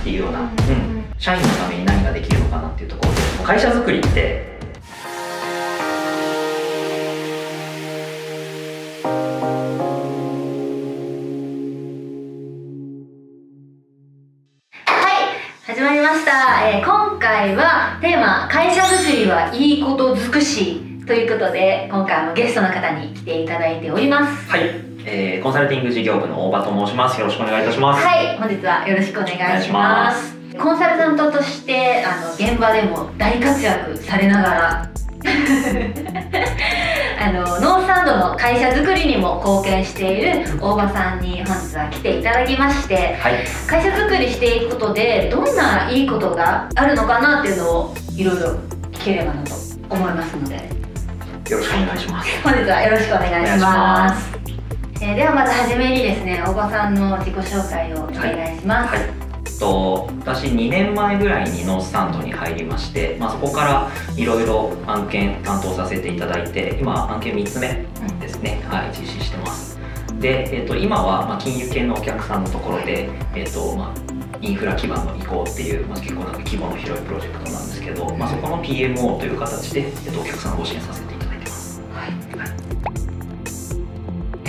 っていうような、うん、社員のために何ができるのかなっていうところで会社づくりって始まりました、えー今回はテーマ「会社づくりはいいこと尽くし」ということで今回もゲストの方に来ていただいております。はい、えーコンサルティング事業部の大場と申します。よろしくお願いいたします。はい本日はよろしくお願いします。コンサルタントとしてあの現場でも大活躍されながら あのノースサンドの会社づくりにも貢献している大場さんに本日は来ていただきましてはい。会社づくりしていくことでどんないいことがあるのかなっていうのをいろいろ聞ければなと思いますので。よろしくお願いします。本日はよろしくお願いしますえーではまずはじめにですね大場さんの自己紹介をお願いします、はい。と私2年前ぐらいにノースサンドに入りまして、まあ、そこからいろいろ案件担当させていただいて今案件3つ目ですね、はい、実施してます。で、えっと今はまあ金融系のお客さんのところで、えっとまあ、インフラ基盤の移行っていう、まあ、結構なんか規模の広いプロジェクトなんですけど、まあ、そこの PMO という形で、えっと、お客さんをご支援させて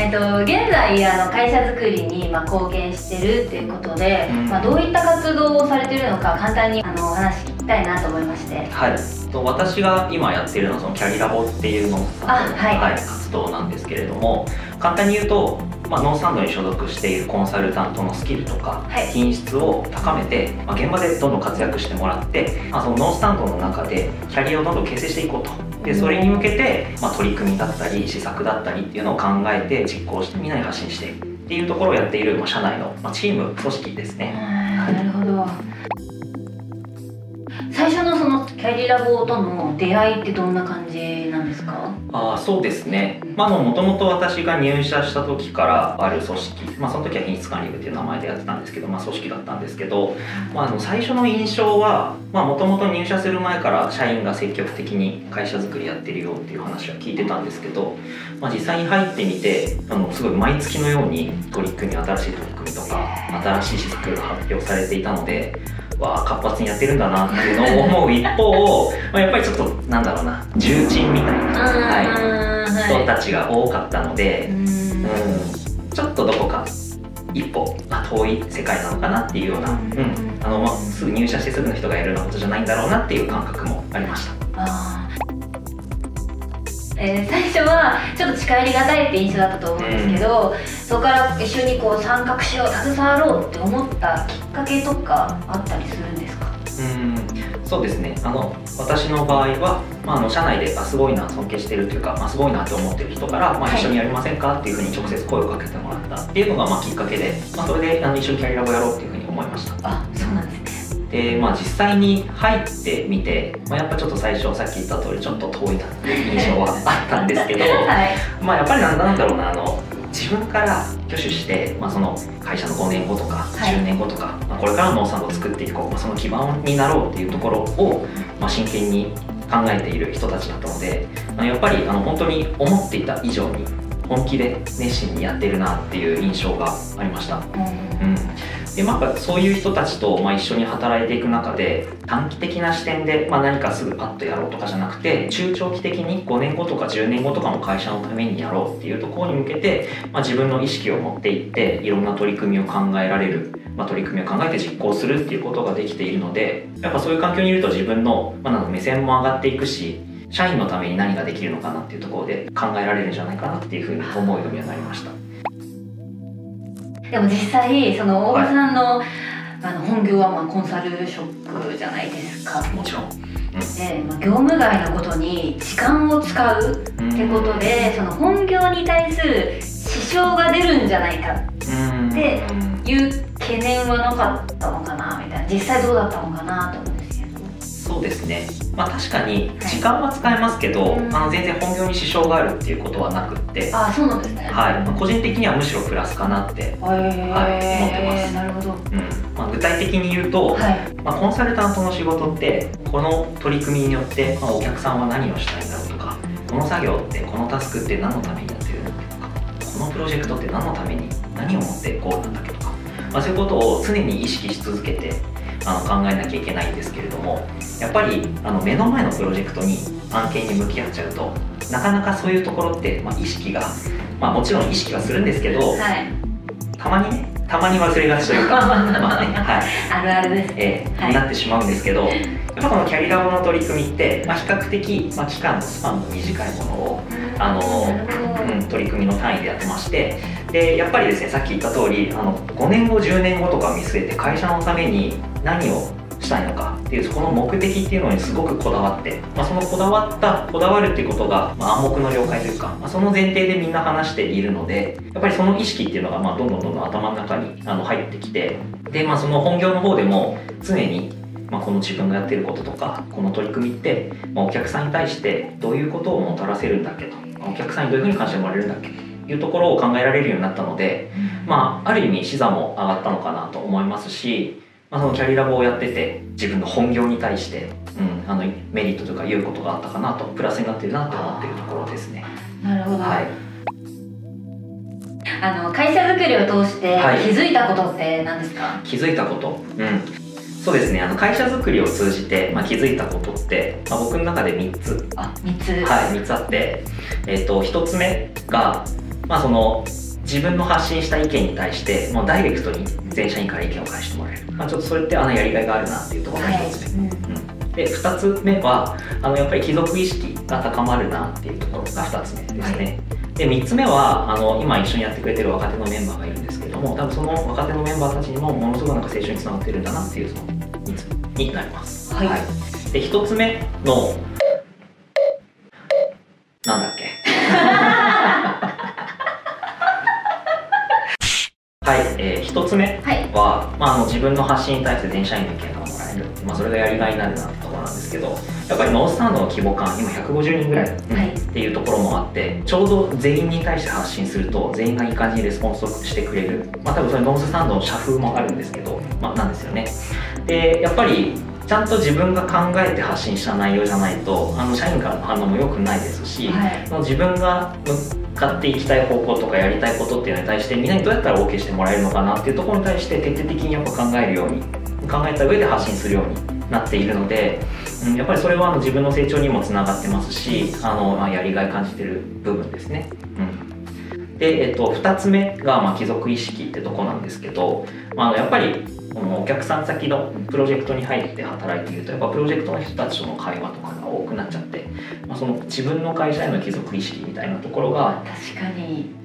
えっと、現在あの会社づくりに、まあ、貢献してるっていうことで、うん。まあ、どういった活動をされてるのか簡単にあのお話聞きたいなと思いまして。はい、と私が今やってるのはそのキャリラボっていうの、あはい。活動なんですけれども簡単に言うと、まあ、ノースサンドに所属しているコンサルタントのスキルとかはい。品質を高めて、まあ、現場でどんどん活躍してもらって、まあ、そのノースサンドの中でキャリアをどんどん形成していこうと。でそれに向けて、まあ、取り組みだったり施策だったりっていうのを考えて実行してみんなに発信していくっていうところをやっている、まあ、社内の、まあ、チーム組織ですね。なるほど。最初のそのキャリラボとの出会いってどんな感じなんですか？あーそうですね、まあ、もともと私が入社した時からある組織、まあ、その時は品質管理部っていう名前でやってたんですけど、まあ、組織だったんですけど、まあ、あの最初の印象はもともと入社する前から社員が積極的に会社づくりやってるよっていう話は聞いてたんですけど、まあ、実際に入ってみてあのすごい毎月のように取り組み新しい取り組みとか新しい施策が発表されていたので。わあ活発にやってるんだなっていうのを思う一方、まあ、やっぱりちょっとなんだろうな重鎮みたいな、はい、人はたちが多かったのい、で、うん。うん、ちょっとどこか一歩、まあ、遠い世界なのかなっていうような、ううんんあのまあ、すぐ入社してすぐの人がやるようなことじゃないんだろうなっていう感覚もありました。えー最初はちょっと近寄りがたいって印象だったと思うんですけど、そこから一緒にこう参画しよう携わろうって思ったきっかけとかあったりするんですか？うん。そうですね。あの私の場合は、まあ、あの社内であすごいな尊敬してるというか、まあ、すごいなって思ってる人から、まあ、はい。一緒にやりませんかっていうふうに直接声をかけてもらったっていうのがまあきっかけで、まあ、それであの一緒にキャリアボやろうっていうふうに思いました。あそうなんですねでまあ、実際に入ってみて、まあ、やっぱちょっと最初さっき言った通りちょっと遠いなっていう印象はあったんですけど はい。まあやっぱりなんだろうなあの自分から挙手して、まあ、その会社の5年後とかい。10年後とか、まあ、これからの農産を作っていこう、まあ、その基盤になろうっていうところを、まあ、真剣に考えている人たちだったので、まあ、やっぱりあの本当に思っていた以上に本気で熱心にやってるなっていう印象がありました。うん、でまあ、そういう人たちと、まあ、一緒に働いていく中で短期的な視点で、まあ、何かすぐパッとやろうとかじゃなくて中長期的に5年後とか10年後とかも会社のためにやろうっていうところに向けて、まあ、自分の意識を持っていっていろんな取り組みを考えられる、まあ、取り組みを考えて実行するっていうことができているのでやっぱそういう環境にいると自分の,、まあ、なんか目線も上がっていくし社員のために何ができるのかなっていうところで考えられるんじゃないかなっていうふうに思うようにはなりました。でも実際その大場さんの,、あの本業はまあコンサル職じゃないですか。もちろん。で、まあ、業務外のことに時間を使うってことでその本業に対する支障が出るんじゃないかうん。でいう懸念はなかったのかなみたいな。実際どうだったのかなと思うんですけどそうですね、まあ、確かに時間は使えますけど、うん。あの全然本業に支障があるっていうことはなくって、ああそうなんですね。はい。まあ個人的にはむしろプラスかなって、はい思ってます。なるほど。うん。まあ、具体的に言うと、はい。まあ、コンサルタントの仕事ってこの取り組みによって、まあ、お客さんは何をしたいんだろうとかこの作業ってこのタスクって何のためにやってるんだっけとかこのプロジェクトって何のために何を持ってゴールなんだっけとか、まあ、そういうことを常に意識し続けてあの考えなきゃいけないんですけれどもやっぱりあの目の前のプロジェクトに案件に向き合っちゃうとなかなかそういうところって、まあ、意識が、まあ、もちろん意識はするんですけど、はい。たまにねたまに忘れがちというか まあねはい。あるあるです。えーはい。になってしまうんですけどやっぱこのキャリラボの取り組みって、まあ、比較的、まあ、期間のスパンの短いものをあのうん、取り組みの単位でやってましてでやっぱりですねさっき言った通りあの5年後10年後とかを見据えて会社のために何をしたいのかっていうそこの目的っていうのにすごくこだわって、まあ、そのこだわったこだわるっていうことが、まあ、暗黙の了解というか、まあ、その前提でみんな話しているのでやっぱりその意識っていうのが、まあ、どんどんどんどん頭の中にあの入ってきてで、まあ、その本業の方でも常にまあ、この自分がやってることとかこの取り組みって、まあ、お客さんに対してどういうことをもたらせるんだっけとまお客さんにどういうふうに感謝してもらえるんだっけいうところを考えられるようになったので、まあ、ある意味視座も上がったのかなと思いますし、まあ、そのキャリラボをやってて自分の本業に対して、うん、あのメリットというか良いことがあったかなとプラスになってるなと思っているところですね。なるほど、はい。あの会社づくりを通してはい。気づいたことって何ですか、気づいたこと、うん、そうですね。あの会社づくりを通じて、まあ、気づいたことって、まあ、僕の中で3つ。あ三つ。はい、3つあって、えっと1つ目が、まあ、その自分の発信した意見に対してもうダイレクトに全社員から意見を返してもらえる、まあ、ちょっとそれってあのやりがいがあるなっていうところがはい1つ目、うんうん、で2つ目はあのやっぱり貴族意識が高まるなっていうところが2つ目ですね、で3つ目はあの今一緒にやってくれてる若手のメンバーがいるんですけども多分その若手のメンバーたちにもものすごいなんか成長につながってるんだなっていうその3つになります。はい。で1つ目の1つ目はい。は、まあ、あの自分の発信に対して全社員の意見がもらえる、まあ、それがやりがいになるなってところなんですけどやっぱりノースタンドの規模感今150人ぐらいっていうところもあってちょうど全員に対して発信すると全員がいい感じにレスポンスをしてくれる。まあ多分それノースタンドの社風もあるんですけど、まあ、なんですよね。でやっぱりちゃんと自分が考えて発信した内容じゃないとあの社員からの反応も良くないですし、はい。自分が向かっていきたい方向とかやりたいことっていうのに対してみんなにどうやったら OK してもらえるのかなっていうところに対して徹底的にやっぱ考えるように考えた上で発信するようになっているので、うん、やっぱりそれはあの自分の成長にもつながってますしあの、まあ、やりがい感じてる部分ですね。うん。で、えっと、2つ目が、まあ、貴族意識ってとこなんですけど、まああの、やっぱりお客さん先のプロジェクトに入って働いているとやっぱプロジェクトの人たちとの会話とかが多くなっちゃって、まあ、その自分の会社への貴族意識みたいなところが確かに。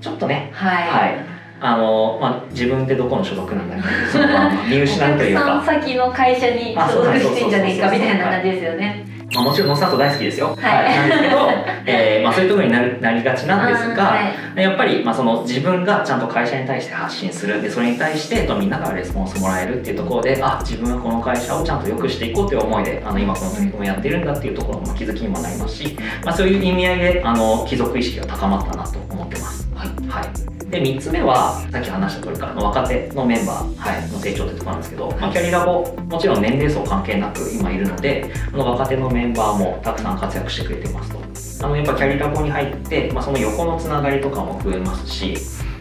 ちょっとねはい、はい。あの、まあ、自分ってどこの所属なんだみたいなそのまあまあ見失うというおか客さん先の会社に所属してんじゃねえかみたいな感じですよねまあ、もちろんノースタート大好きですよ、はい。なんですけど、えーまあ、そういうところになるなりがちなんですが、やっぱり、まあ、その自分がちゃんと会社に対して発信する。でそれに対してとみんなからレスポンスもらえるっていうところであ自分はこの会社をちゃんと良くしていこうという思いであの今この取り組みをやってるんだっていうところの気づきにもなりますし、まあ、そういう意味合いであの貴族意識が高まったなと思ってます。はい。はい、で3つ目はさっき話した通りからの若手のメンバー、はい、の成長というところなんですけど、まあ、キャリラボもちろん年齢層関係なく今いるのでこの若手のメンバーもたくさん活躍してくれてますと。あのやっぱキャリラボに入って、まあ、その横のつながりとかも増えますし、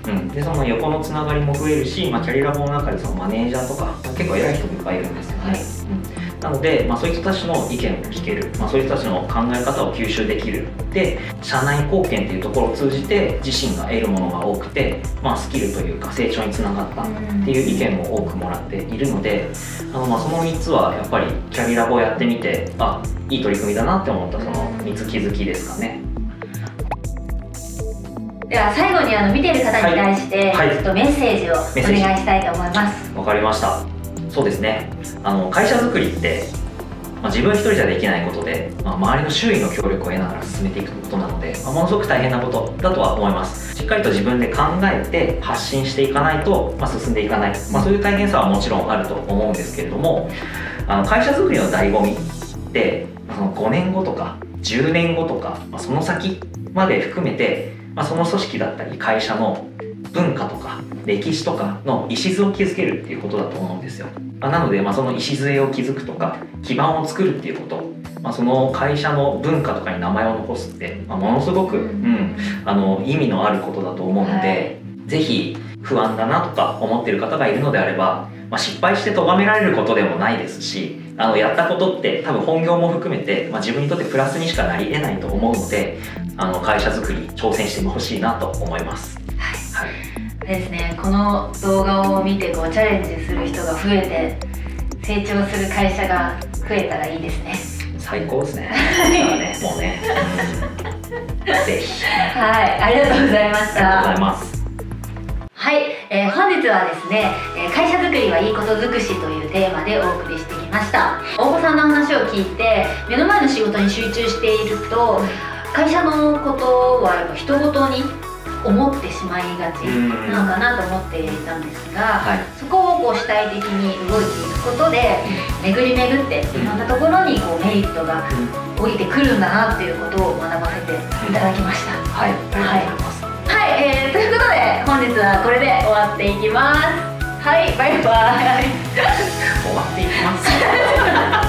うん、でその横のつながりも増えるし、まあ、キャリラボの中でそのマネージャーとか結構偉い人もいっぱいいるんですよね、はい。うんなので、まあ、そういう人たちの意見を聞ける、まあ、そういう人たちの考え方を吸収できる。で社内貢献っていうところを通じて自身が得るものが多くて、まあ、スキルというか成長につながったっていう意見も多くもらっているのであのまあその3つはやっぱりキャリラボをやってみてあいい取り組みだなって思ったその3つ気づきですかね。では最後にあの見てる方に対して、はい。はい。ちょっとメッセージをお願いしたいと思います。わかりましたそうですね。あの会社づくりって、まあ、自分一人じゃできないことで、まあ、周りの周囲の協力を得ながら進めていくことなので、まあ、ものすごく大変なことだとは思います。しっかりと自分で考えて発信していかないと、ま、進んでいかない、ま、そういう大変さはもちろんあると思うんですけれどもあの会社づくりの醍醐味ってその5年後とか10年後とか、ま、その先まで含めて、ま、その組織だったり会社の文化とか歴史とかの礎を築けるっていうことだと思うんですよ。まあなので、まあ、その礎を築くとか基盤を作るっていうこと、まあ、その会社の文化とかに名前を残すって、まあ、ものすごく、うん、あの意味のあることだと思うので、ぜひ不安だなとか思ってる方がいるのであれば、まあ、失敗して咎められることでもないですしあのやったことって多分本業も含めて、まあ、自分にとってプラスにしかなり得ないと思うのであの会社づくり挑戦してほしいなと思います。はい、ですね。この動画を見てこうチャレンジする人が増えて成長する会社が増えたらいいですね。最高ですね。ねもうね、うん、ぜひ。はい。ありがとうございましありがとうございたます。はい、えー本日はですね、えー会社づくりはいいことづくしというテーマでお送りしてきました。大場さんの話を聞いて目の前の仕事に集中していると会社のことはやっぱ人事に思ってしまいがちなのかなと思っていたんですが、はい、そこをこう主体的に動いていくことで巡り巡っていろんなところにこうメリットが降りてくるんだなっていうことを学ばせていただきました。はい、はいはい、えー、ということで本日はこれで終わっていきます。はい、バイバイ。終わっていきます。